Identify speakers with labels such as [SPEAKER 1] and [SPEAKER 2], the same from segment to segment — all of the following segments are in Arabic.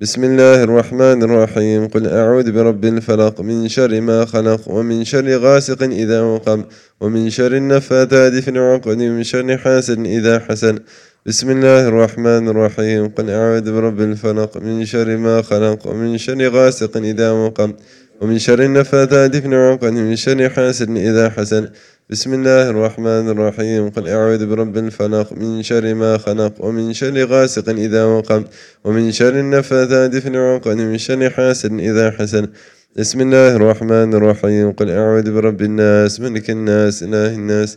[SPEAKER 1] بسم الله الرحمن الرحيم قل أعوذ برب الفلق من شر ما خلق ومن شر غاسق إذا وقب ومن شر النفاثات في العقد ومن شر حاسد إذا حسن بسم الله الرحمن الرحيم قل أعوذ برب الفلق من شر ما خلق ومن شر غاسق إذا وقب ومن شر النفاثات في العقد ومن شر حاسد إذا حسن بسم الله الرحمن الرحيم قل أعوذ برب الفلق من شر ما خلق ومن شر غاسق إذا وقب ومن شر النفاثات في العقد من شر حاسد إذا حسد بسم الله الرحمن الرحيم قل أعوذ برب الناس ملك الناس إله الناس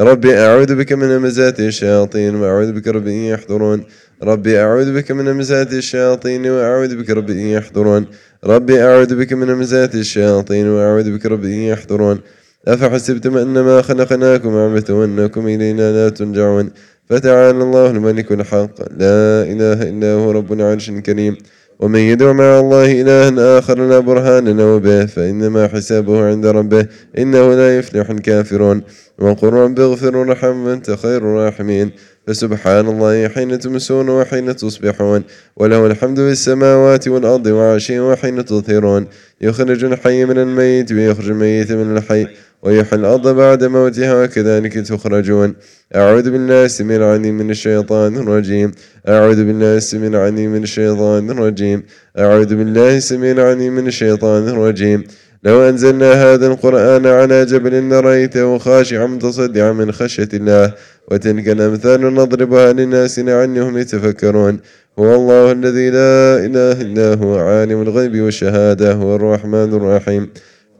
[SPEAKER 1] ربي أعوذ بك من همزات الشياطين وأعوذ بك ربي أن يحضرون ربي أعوذ بك من همزات الشياطين وأعوذ بك ربي أن يحضرون ربي أعوذ بك من همزات الشياطين وأعوذ بك ربي أن يحضرون أفحسبتم أنما خلقناكم عبثا وأنكم إلينا لا ترجعون فتعالى الله الملك الحق لا إله إلا هو رب العرش الكريم ومن يدع مع الله إلها آخر لا برهان له به فإنما حسابه عند ربه إنه لا يفلح الكافرون وقل رب اغفر وارحم أنت خير الراحمين فسبحان الله حين تمسون وحين تصبحون وله الحمد في السماوات والأرض وعشي وحين تظهرون يخرج الحي من الميت ويخرج الميت من الحي ويحيى الأرض بعد موتها وكذلك تخرجون أعوذ بالله السميع العليم من الشيطان الرجيم أعوذ بالله السميع العليم من الشيطان الرجيم أعوذ بالله السميع العليم من الشيطان الرجيم لو أنزلنا هذا القرآن على جبل لرأيته خاشعا متصدعا من خشية الله وتلك الأمثال نضربها للناس لعلهم يتفكرون هو الله الذي لا إله إلا هو عالم الغيب والشهادة هو الرحمن الرحيم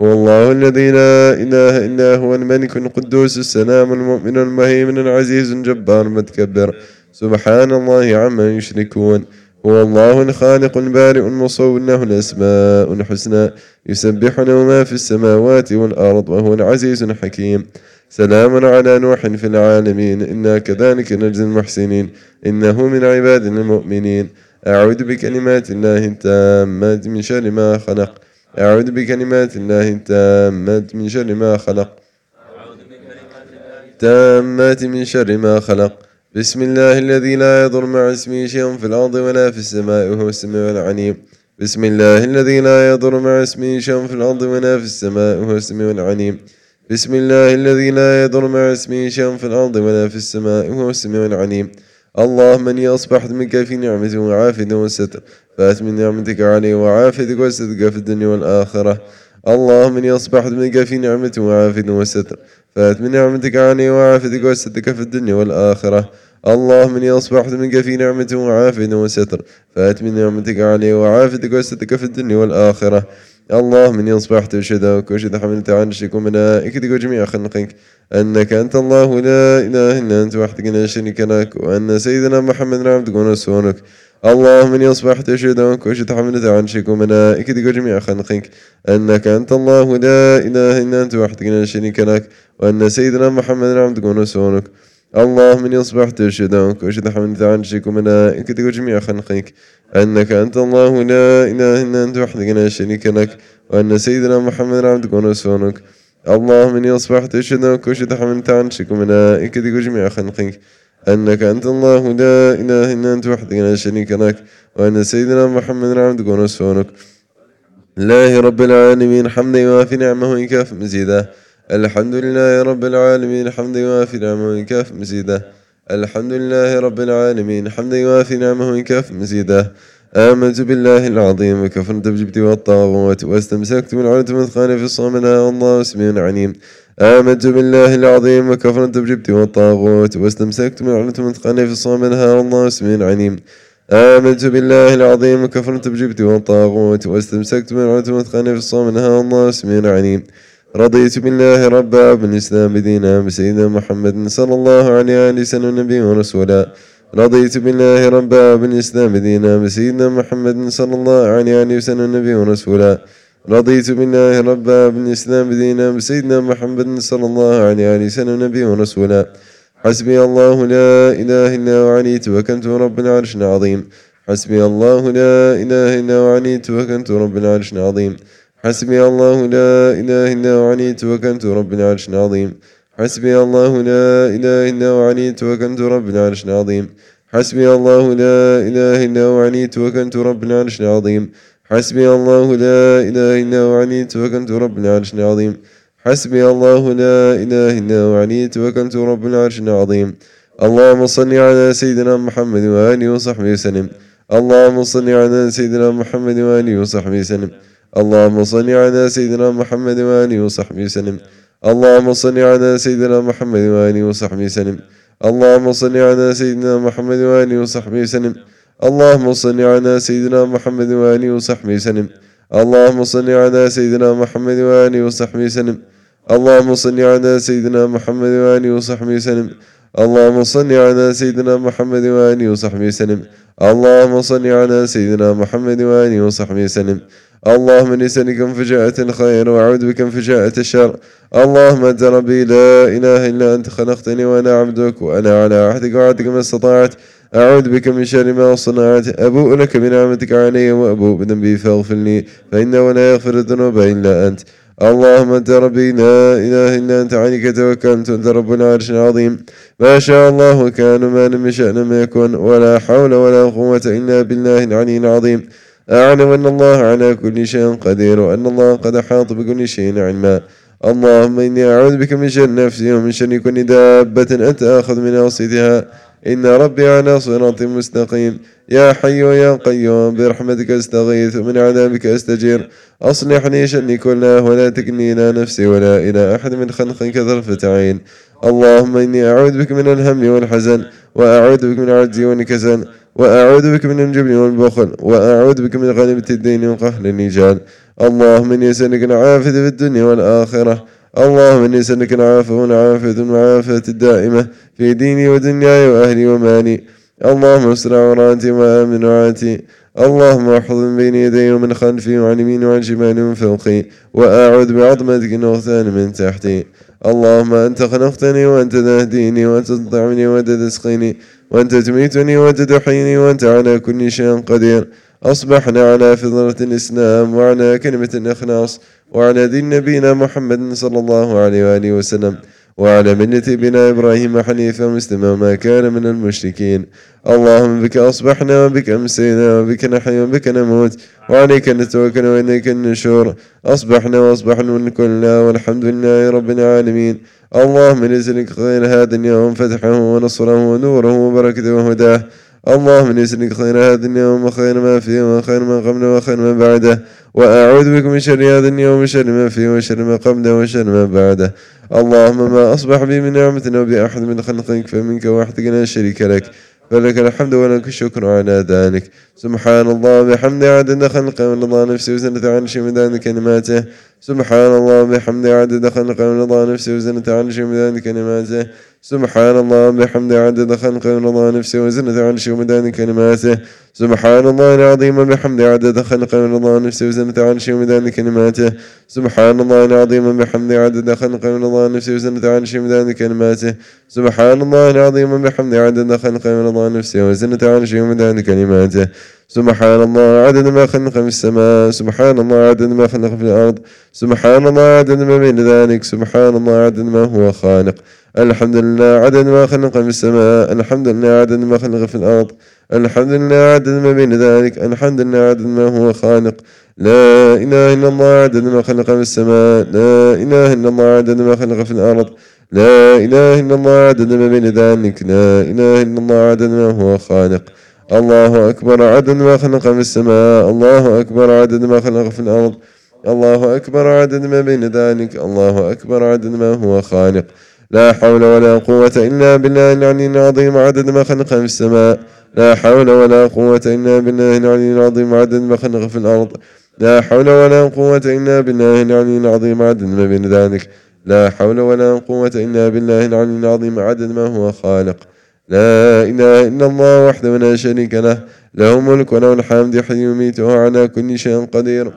[SPEAKER 1] هو الله الذي لا إله إلا هو الملك القدوس السلام المؤمن المهيمن العزيز الجبار المتكبر سبحان الله عما يشركون هو الله الخالق البارئ المصور له الأسماء الحسنى يسبح له ما في السماوات والأرض وهو العزيز الحكيم سلام على نوح في العالمين إنا كذلك نجزي المحسنين إنه من عبادنا المؤمنين أعوذ بكلمات الله التامات من شر ما خلق أعوذ بكلمات الله التامات من شر ما خلق التامات من شر ما خلق بسم الله الذي لا يضر مع اسمه شيء في الأرض ولا في السماء وهو السميع العليم بسم الله الذي لا يضر مع اسمه شيء في الأرض ولا في السماء وهو السميع العليم بسم الله الذي لا يضر مع اسمه شيء في الأرض ولا في السماء وهو السميع العليم اللهم اني اصبحت منك في نعمه وعافيه وستر فات من نعمتك علي وعافيتك وسترك في الدنيا والآخرة اللهم إني أصبحت منك في نعمة وعافية وستر فات من نعمتك علي وعافيتك وسترك في الدنيا والآخرة اللهم إني أصبحت منك في نعمة وعافية وستر فات من نعمتك علي وعافيتك وسترك في الدنيا والآخرة اللهم إني أصبحت أشهدك وأشهد حملت عرشك وملائكتك وجميع خلقك أنك أنت الله لا إله إلا أنت وحدك لا شريك لك وأن سيدنا محمد عبدك ورسولك اللهم إني أصبحت أشهد عنك حملت حملة عن شركك وملائكتك جميع خلقك أنك أنت الله لا إله إلا أنت وحدك لا شريك لك وأن سيدنا محمد عبدك ورسولك اللهم إني أصبحت أشهد عنك حملت حملة عن شركك وملائكتك جميع خلقك أنك أنت الله لا إله إلا أنت وحدك لا شريك لك وأن سيدنا محمد عبدك ورسولك اللهم إني أصبحت أشهد عنك حملت حملة عن شركك وملائكتك جميع خلقك أنك أنت الله لا إله إلا أنت وحدك لا شريك لك وأن سيدنا محمد عبدك ورسولك لله رب العالمين حمدا يوافي نعمه ويكافئ مزيده الحمد لله رب العالمين حمدا يوافي نعمه ويكافئ مزيده الحمد لله رب العالمين حمدا يوافي نعمه ويكافئ مزيده آمنت بالله العظيم وكفرت بجبتي والطاغوت واستمسكت بالعروة المثقال في الصمد الله سميع عليم آمنت بالله العظيم وكفرت بجبتي والطاغوت واستمسكت من علمت المثقلة في الصوم منها والله سميع عليم آمنت بالله العظيم وكفرت بجبتي والطاغوت واستمسكت من علمت المثقلة في الصوم منها والله سميع عليم رضيت بالله ربا بالإسلام دينا بسيدنا محمد صلى الله عليه وسلم نبي ورسولا رضيت بالله ربا بالإسلام دينا بسيدنا محمد صلى الله عليه وسلم نبي ورسولا رضيت بالله ربا بالإسلام دينا بسيدنا محمد صلى الله عليه وسلم نبي ورسولا حسبي الله لا إله إلا وعلي توكلت رب العرش العظيم حسبي الله لا إله إلا وعلي توكلت رب العرش العظيم حسبي الله لا إله إلا وعلي توكلت رب العرش العظيم حسبي الله لا إله إلا وعلي توكلت رب العرش العظيم حسبي الله لا إله إلا وعلي توكلت رب العرش العظيم حسبي الله لا إله إلا هو عليه توكلت رب العرش العظيم حسبي الله لا إله إلا هو عليه توكلت رب العرش العظيم اللهم صل على سيدنا محمد وآله وصحبه وسلم اللهم صل على سيدنا محمد وآله وصحبه وسلم اللهم صل على سيدنا محمد وآله وصحبه وسلم اللهم صل على سيدنا محمد وآله وصحبه وسلم اللهم صل على سيدنا محمد وآله وصحبه وسلم اللهم صل على سيدنا محمد وآله وصحبه وسلم اللهم صل على سيدنا محمد وآله وصحبه وسلم اللهم صل على سيدنا محمد وآله وصحبه وسلم اللهم صل على سيدنا محمد وآله وصحبه وسلم اللهم صل على سيدنا محمد وآله وصحبه وسلم اللهم اني اسالك انفجاءة الخير واعوذ بك انفجاءة الشر اللهم انت ربي لا اله الا انت خلقتني وانا عبدك وانا على عهدك وعهدك ما استطعت أعوذ بك من شر ما صنعت أبوء لك بنعمتك علي وأبوء بذنبي فاغفر لي فإنه لا يغفر الذنوب إلا أنت اللهم أنت ربي لا إله إلا أنت عليك توكلت أنت رب العرش العظيم ما شاء الله كان ما لم شأن ما يكون ولا حول ولا قوة إلا بالله العلي العظيم أعلم أن الله على كل شيء قدير وأن الله قد أحاط بكل شيء علما اللهم إني أعوذ بك من شر نفسي ومن شر كل دابة أنت آخذ من عصيتها إن ربي على صراط مستقيم يا حي يا قيوم برحمتك استغيث ومن عذابك استجير أصلح لي شأني كله ولا تكني إلى نفسي ولا إلى أحد من خلقك ظرفة عين اللهم إني أعوذ بك من الهم والحزن وأعوذ بك من العجز والكسل وأعوذ بك من الجبن والبخل وأعوذ بك من غلبة الدين وقهر الرجال اللهم إني أسألك العافية في الدنيا والآخرة اللهم إني أسألك العافية والعافية والعافية الدائمة في ديني ودنياي وأهلي ومالي اللهم استر عوراتي وآمن عوراتي اللهم احفظ من بين يدي ومن خلفي وعن يميني وعن شمالي ومن فوقي وأعوذ بعظمتك من من تحتي اللهم أنت خلقتني وأنت تهديني وأنت تطعمني وأنت تسقيني وأنت تميتني وأنت تحييني وأنت على كل شيء قدير أصبحنا على فطرة الإسلام وعلى كلمة الإخلاص وعلى دين نبينا محمد صلى الله عليه وآله وسلم وعلى منة بنا إبراهيم حنيفا مسلما ما كان من المشركين اللهم بك أصبحنا وبك أمسينا وبك نحيا وبك نموت وعليك نتوكل وإليك النشور أصبحنا وأصبحنا من كلنا والحمد لله رب العالمين اللهم نزلك خير هذا اليوم فتحه ونصره ونوره وبركته وهداه اللهم نسألك خير هذا اليوم وخير ما فيه وخير ما قبله وخير ما بعده وأعوذ بك من شر هذا اليوم وشر ما فيه وشر ما قبله وشر ما بعده اللهم ما أصبح بي من نعمة أو بأحد من خلقك فمنك وحدك لا شريك لك فلك الحمد ولك الشكر على ذلك سبحان الله بحمد عدد خلقه ورضا نفسه وزنة عرشه مداد كلماته سبحان الله بحمد عدد خلقه ورضا نفسه وزنة عرشه مداد كلماته سبحان الله بحمد عدد خلقه ورضا نفسه وزنة عرشه ومداد كلماته سبحان الله العظيم بحمد عدد خلقه ورضا نفسه وزنة عرشه ومداد كلماته سبحان الله العظيم بحمد عدد خلقه ورضا نفسه وزنة عرشه ومداد كلماته سبحان الله العظيم بحمد عدد خلقه ورضا نفسه وزنة عرشه ومداد كلماته سبحان الله عدد ما خلق في السماء سبحان الله عدد ما خلق في الأرض سبحان الله عدد ما بين ذلك سبحان الله عدد ما هو خالق الحمد لله عدد ما خلق في السماء الحمد لله عدد ما خلق في الأرض الحمد لله عدد ما بين ذلك الحمد لله عدد ما هو خالق لا إله إلا الله عدد ما خلق في السماء لا إله إلا الله عدد ما خلق في الأرض لا إله إلا الله عدد ما بين ذلك لا إله إلا الله عدد ما هو خالق الله أكبر عدد ما خلق في السماء الله أكبر عدد ما خلق في الأرض الله أكبر عدد ما بين ذلك الله أكبر عدد ما هو خالق لا حول ولا قوة إلا بالله العلي العظيم عدد ما خلق في السماء لا حول ولا قوة إلا بالله العلي العظيم عدد ما خلق في الأرض لا حول ولا قوة إلا بالله العلي العظيم عدد ما بين ذلك لا حول ولا قوة إلا بالله العلي العظيم عدد ما هو خالق لا إله إلا الله وحده لا شريك له له ملك وله الحمد يحيي ويميت وهو على كل شيء قدير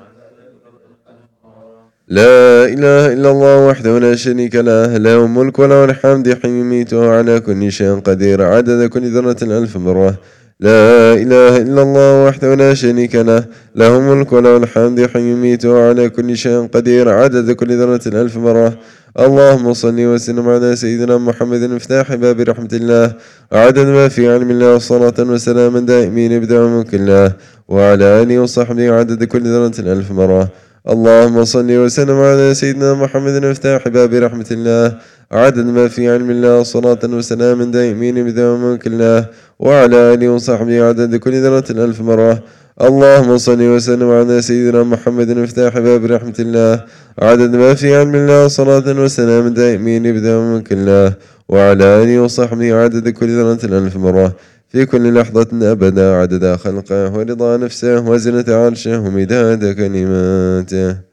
[SPEAKER 1] لا إله إلا الله وحده لا شريك له له الملك وله الحمد يحيي ويميت وهو على كل شيء قدير عدد كل ذرة ألف مرة لا إله إلا الله وحده لا شريك له له الملك وله الحمد يحيي ويميت وعلى كل شيء قدير عدد كل ذرة ألف مرة اللهم صل وسلم على سيدنا محمد مفتاح باب رحمة الله عدد ما في علم الله صلاة وسلاما دائمين ابدع ملك الله وعلى آله وصحبه عدد كل ذرة ألف مرة اللهم صل وسلم على سيدنا محمد مفتاح باب رحمة الله عدد ما في علم الله صلاة وسلام دائمين بدوام الله وعلى آله وصحبه عدد كل ذرة ألف مرة اللهم صل وسلم على سيدنا محمد مفتاح باب رحمة الله عدد ما في علم الله صلاة وسلام دائمين بدوام الله وعلى آله وصحبه عدد كل ذرة ألف مرة في كل لحظة أبدا عدد خلقه ورضا نفسه وزنة عرشه ومداد كلماته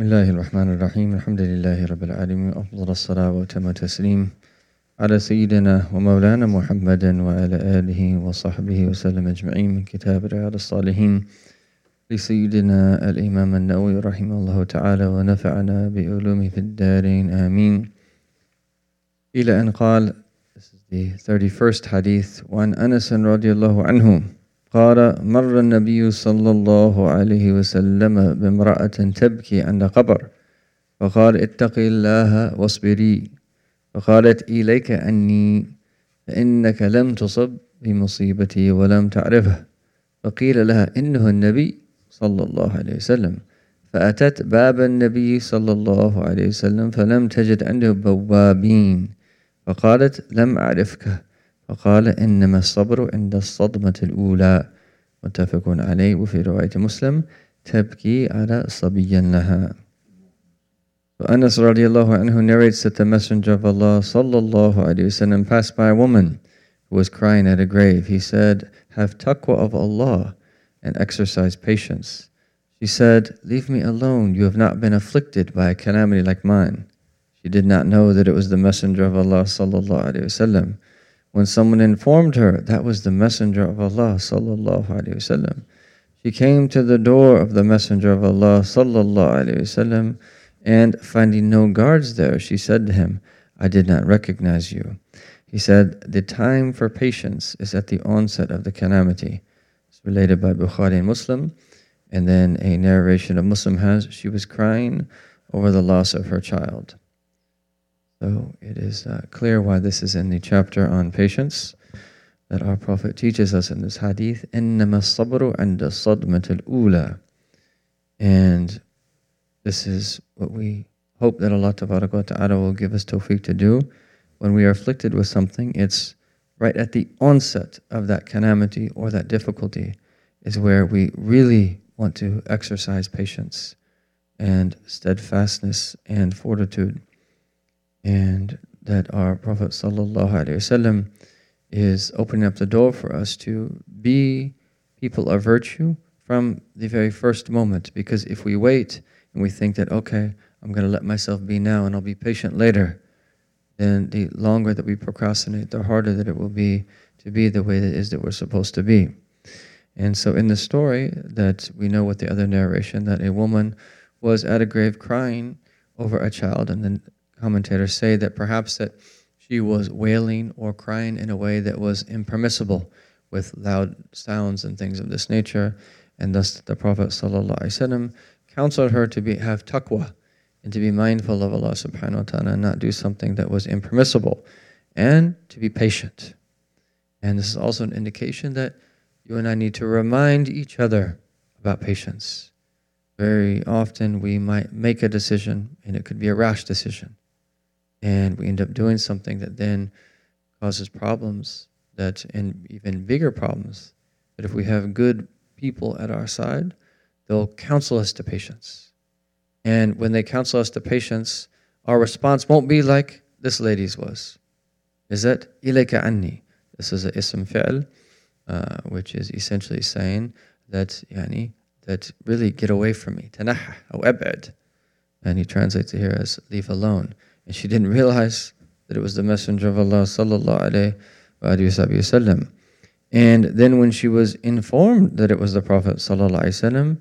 [SPEAKER 2] بسم الله الرحمن الرحيم الحمد لله رب العالمين أفضل الصلاة وتم التسليم على سيدنا ومولانا محمد وعلى آله وصحبه وسلم أجمعين من كتاب رياض الصالحين لسيدنا الإمام النووي رحمه الله تعالى ونفعنا بعلومه في الدارين آمين إلى أن قال This is the 31st hadith وعن أنس رضي الله عنه قال مر النبي صلى الله عليه وسلم بامرأة تبكي عند قبر فقال اتقي الله واصبري فقالت إليك أني فإنك لم تصب بمصيبتي ولم تعرفه فقيل لها إنه النبي صلى الله عليه وسلم فأتت باب النبي صلى الله عليه وسلم فلم تجد عنده بوابين فقالت لم أعرفك فقال إنما الصبر عند الصدمة الأولى متفق عليه وفي رواية مسلم تبكي على صَبِيٍّ لها Anas radiallahu anhu narrates that the Messenger of Allah sallallahu alayhi wasallam passed by a woman who was crying at a grave. He said, Have taqwa of Allah and exercise patience. She said, Leave me alone, you have not been afflicted by a calamity like mine. She did not know that it was the Messenger of Allah sallallahu alayhi wasallam when someone informed her, that was the Messenger of Allah sallallahu alaihi wasallam. She came to the door of the Messenger of Allah sallallahu alaihi wasallam, and finding no guards there, she said to him, "I did not recognize you." He said, "The time for patience is at the onset of the calamity." It's related by Bukhari and Muslim, and then a narration of Muslim has she was crying over the loss of her child. So it is uh, clear why this is in the chapter on patience that our Prophet teaches us in this hadith. إنما الصبر عند الصدمة الأولى. And this is what we hope that Allah Ta'ala will give us tawfiq to do. When we are afflicted with something, it's right at the onset of that calamity or that difficulty is where we really want to exercise patience and steadfastness and fortitude and that our Prophet wasallam is opening up the door for us to be people of virtue from the very first moment. Because if we wait and we think that, okay, I'm going to let myself be now and I'll be patient later, then the longer that we procrastinate, the harder that it will be to be the way that is that we're supposed to be. And so in the story that we know with the other narration that a woman was at a grave crying over a child and then commentators say that perhaps that she was wailing or crying in a way that was impermissible with loud sounds and things of this nature, and thus the Prophet ﷺ counseled her to be, have taqwa and to be mindful of Allah subhanahu wa ta'ala and not do something that was impermissible and to be patient. And this is also an indication that you and I need to remind each other about patience. Very often we might make a decision and it could be a rash decision and we end up doing something that then causes problems that and even bigger problems that if we have good people at our side they'll counsel us to patience and when they counsel us to patience our response won't be like this lady's was is that ilayka anni this is a ism fi'l uh, which is essentially saying that yani that really get away from me tanah or oh, abad and he translates it here as leave alone and she didn't realize that it was the Messenger of Allah sallallahu alaihi And then when she was informed that it was the Prophet sallallahu alaihi wasallam,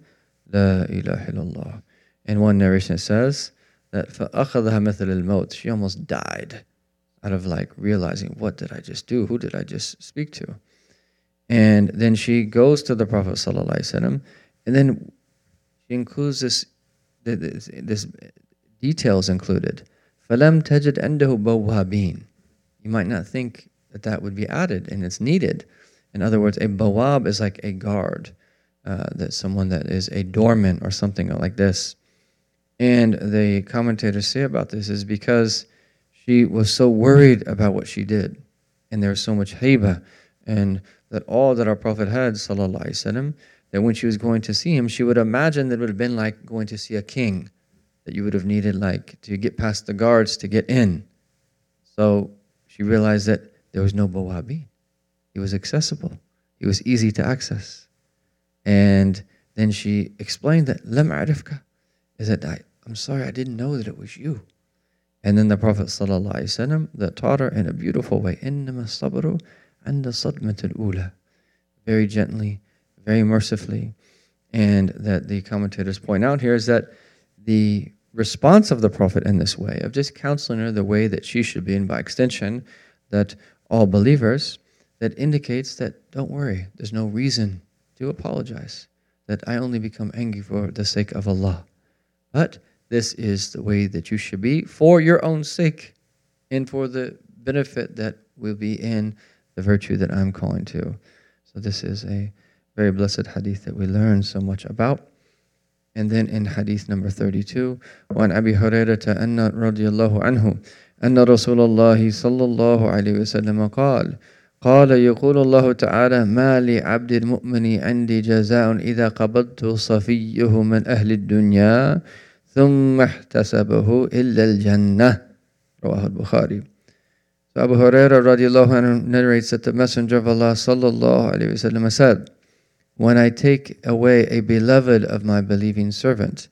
[SPEAKER 2] la ilaha illallah. In one narration it says that فَأَخَذَهَا مَثَلَ الْمَوْتِ She almost died out of like realizing, what did I just do? Who did I just speak to? And then she goes to the Prophet sallallahu and then she includes this, this, this details included فَلَمْ تَجِدْ بَوَّابِينَ You might not think that that would be added and it's needed. In other words, a bawab is like a guard, uh, that someone that is a doorman or something like this. And the commentators say about this is because she was so worried about what she did, and there was so much heba, and that all that our Prophet had, sallallahu alaihi wasallam, that when she was going to see him, she would imagine that it would have been like going to see a king that you would have needed like to get past the guards to get in. So she realized that there was no bawabi. He was accessible. He was easy to access. And then she explained that lam arifka is that I, I'm sorry I didn't know that it was you. And then the Prophet ﷺ that taught her in a beautiful way, إِنَّمَا الصَّبْرُ عَنْدَ صَدْمَةِ ula, Very gently, very mercifully. And that the commentators point out here is that the response of the Prophet in this way, of just counseling her the way that she should be, and by extension, that all believers, that indicates that don't worry, there's no reason to apologize, that I only become angry for the sake of Allah. But this is the way that you should be for your own sake and for the benefit that will be in the virtue that I'm calling to. So, this is a very blessed hadith that we learn so much about. And then in hadith number 32, وعن أبي هريرة أن رضي الله عنه أن رسول الله صلى الله عليه وسلم قال قال يقول الله تعالى ما لعبد المؤمن عندي جزاء إذا قبضت صفيه من أهل الدنيا ثم احتسبه إلا الجنة رواه البخاري So Abu Huraira radiallahu anhu narrates that the Messenger of Allah sallallahu alayhi wa sallam said, when I take away a beloved of my believing servant,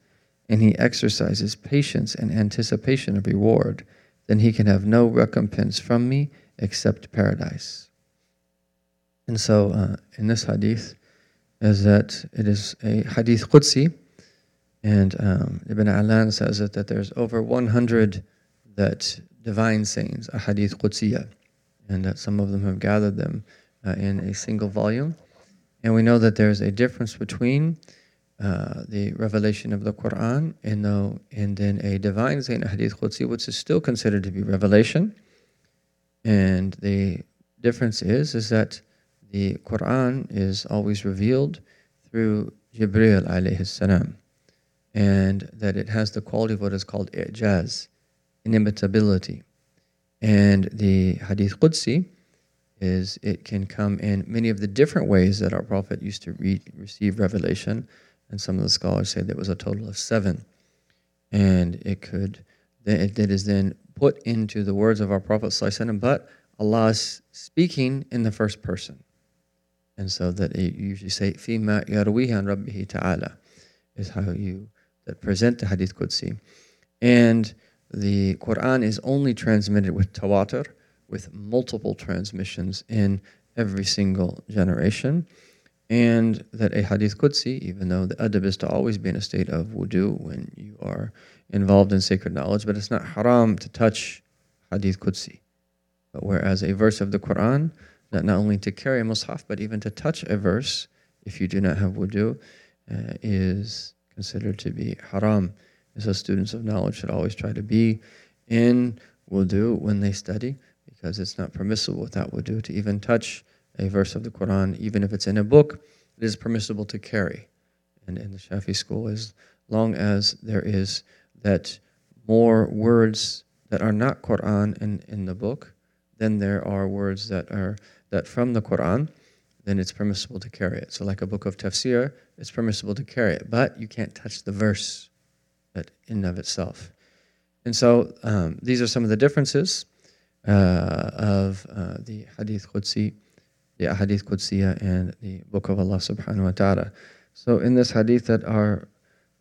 [SPEAKER 2] and he exercises patience and anticipation of reward, then he can have no recompense from me except paradise. And so, uh, in this hadith, is that it is a hadith Qudsi, and um, Ibn Alan says that, that there's over 100 that divine sayings, a hadith Qudsiyah, and that some of them have gathered them uh, in a single volume. And we know that there's a difference between uh, the revelation of the Quran and, the, and then a divine Zayn Hadith Qudsi, which is still considered to be revelation. And the difference is, is that the Quran is always revealed through Jibril alayhi salam, and that it has the quality of what is called i'jaz, inimitability. And the Hadith Qudsi is it can come in many of the different ways that our prophet used to read, receive revelation. And some of the scholars say that was a total of seven. And it could, it is then put into the words of our prophet, but Allah is speaking in the first person. And so that it usually say, Fima yarwihan rabbihi ta'ala is how you that present the hadith Qudsi. And the Quran is only transmitted with tawatur, with multiple transmissions in every single generation. And that a hadith Qudsi, even though the adab is to always be in a state of wudu when you are involved in sacred knowledge, but it's not haram to touch hadith Qudsi. But whereas a verse of the Quran, not, not only to carry a mushaf, but even to touch a verse, if you do not have wudu, uh, is considered to be haram. And so students of knowledge should always try to be in wudu when they study because it's not permissible what that would do to even touch a verse of the Quran, even if it's in a book, it is permissible to carry. And in the Shafi school, as long as there is that more words that are not Quran in, in the book than there are words that are that from the Quran, then it's permissible to carry it. So like a book of tafsir, it's permissible to carry it, but you can't touch the verse that in of itself. And so um, these are some of the differences. Uh, of uh, the Hadith Qudsi, the Hadith Qudsiya, and the Book of Allah Subhanahu wa Taala. So in this Hadith, that our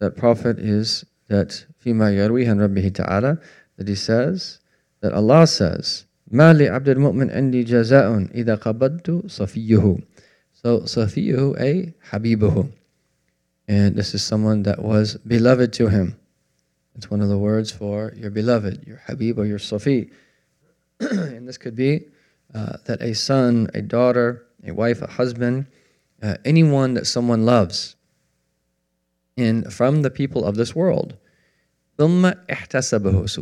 [SPEAKER 2] that Prophet is that fima yarwi han Rabbihi Taala that he says that Allah says. ما لعبد المؤمن jazaun ida إذا قبضت صفيه so صفيه a habibuhu, and this is someone that was beloved to him. It's one of the words for your beloved, your Habib or your Safi. and this could be uh, that a son, a daughter, a wife, a husband, uh, anyone that someone loves, and from the people of this world. So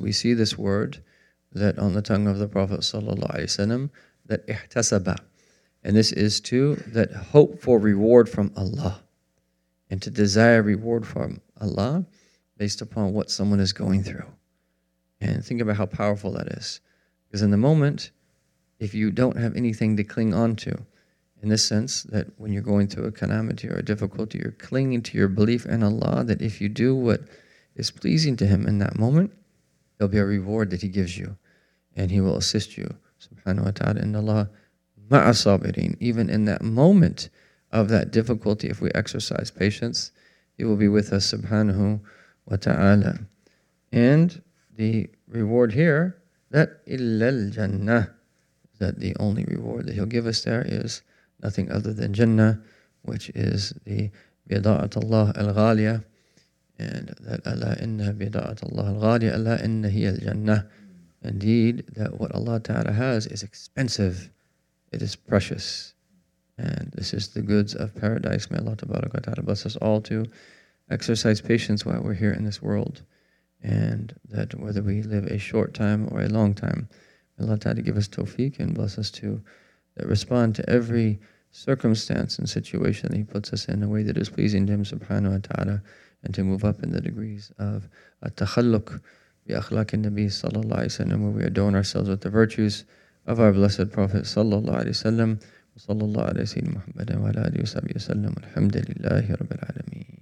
[SPEAKER 2] we see this word that on the tongue of the Prophet that ihtasaba. And this is to that hope for reward from Allah and to desire reward from Allah based upon what someone is going through. And think about how powerful that is. Because in the moment, if you don't have anything to cling on to, in this sense, that when you're going through a calamity or a difficulty, you're clinging to your belief in Allah, that if you do what is pleasing to Him in that moment, there'll be a reward that He gives you and He will assist you. Subhanahu wa ta'ala. Allah, ma'asabirin, even in that moment of that difficulty, if we exercise patience, He will be with us. Subhanahu wa ta'ala. And the reward here that illal jannah, that the only reward that He'll give us there is nothing other than Jannah, which is the bida'at Allah al-ghaliya, and that Allah inna bida'at Allah al-ghaliya, Allah inna hiya al-jannah. Indeed, that what Allah Ta'ala has is expensive, it is precious. And this is the goods of paradise. May Allah Ta'ala bless us all to exercise patience while we're here in this world and that whether we live a short time or a long time, Allah Ta'ala give us tawfiq and bless us to uh, respond to every circumstance and situation that He puts us in a way that is pleasing to Him subhanahu wa ta'ala and to move up in the degrees of at-takhalluq bi akhlaq nabi sallallahu alayhi wasallam where we adorn ourselves with the virtues of our blessed Prophet sallallahu alayhi wasallam wa sallallahu alayhi wa sallam wa ala alihi wa sallam alhamdulillahi rabbil alameen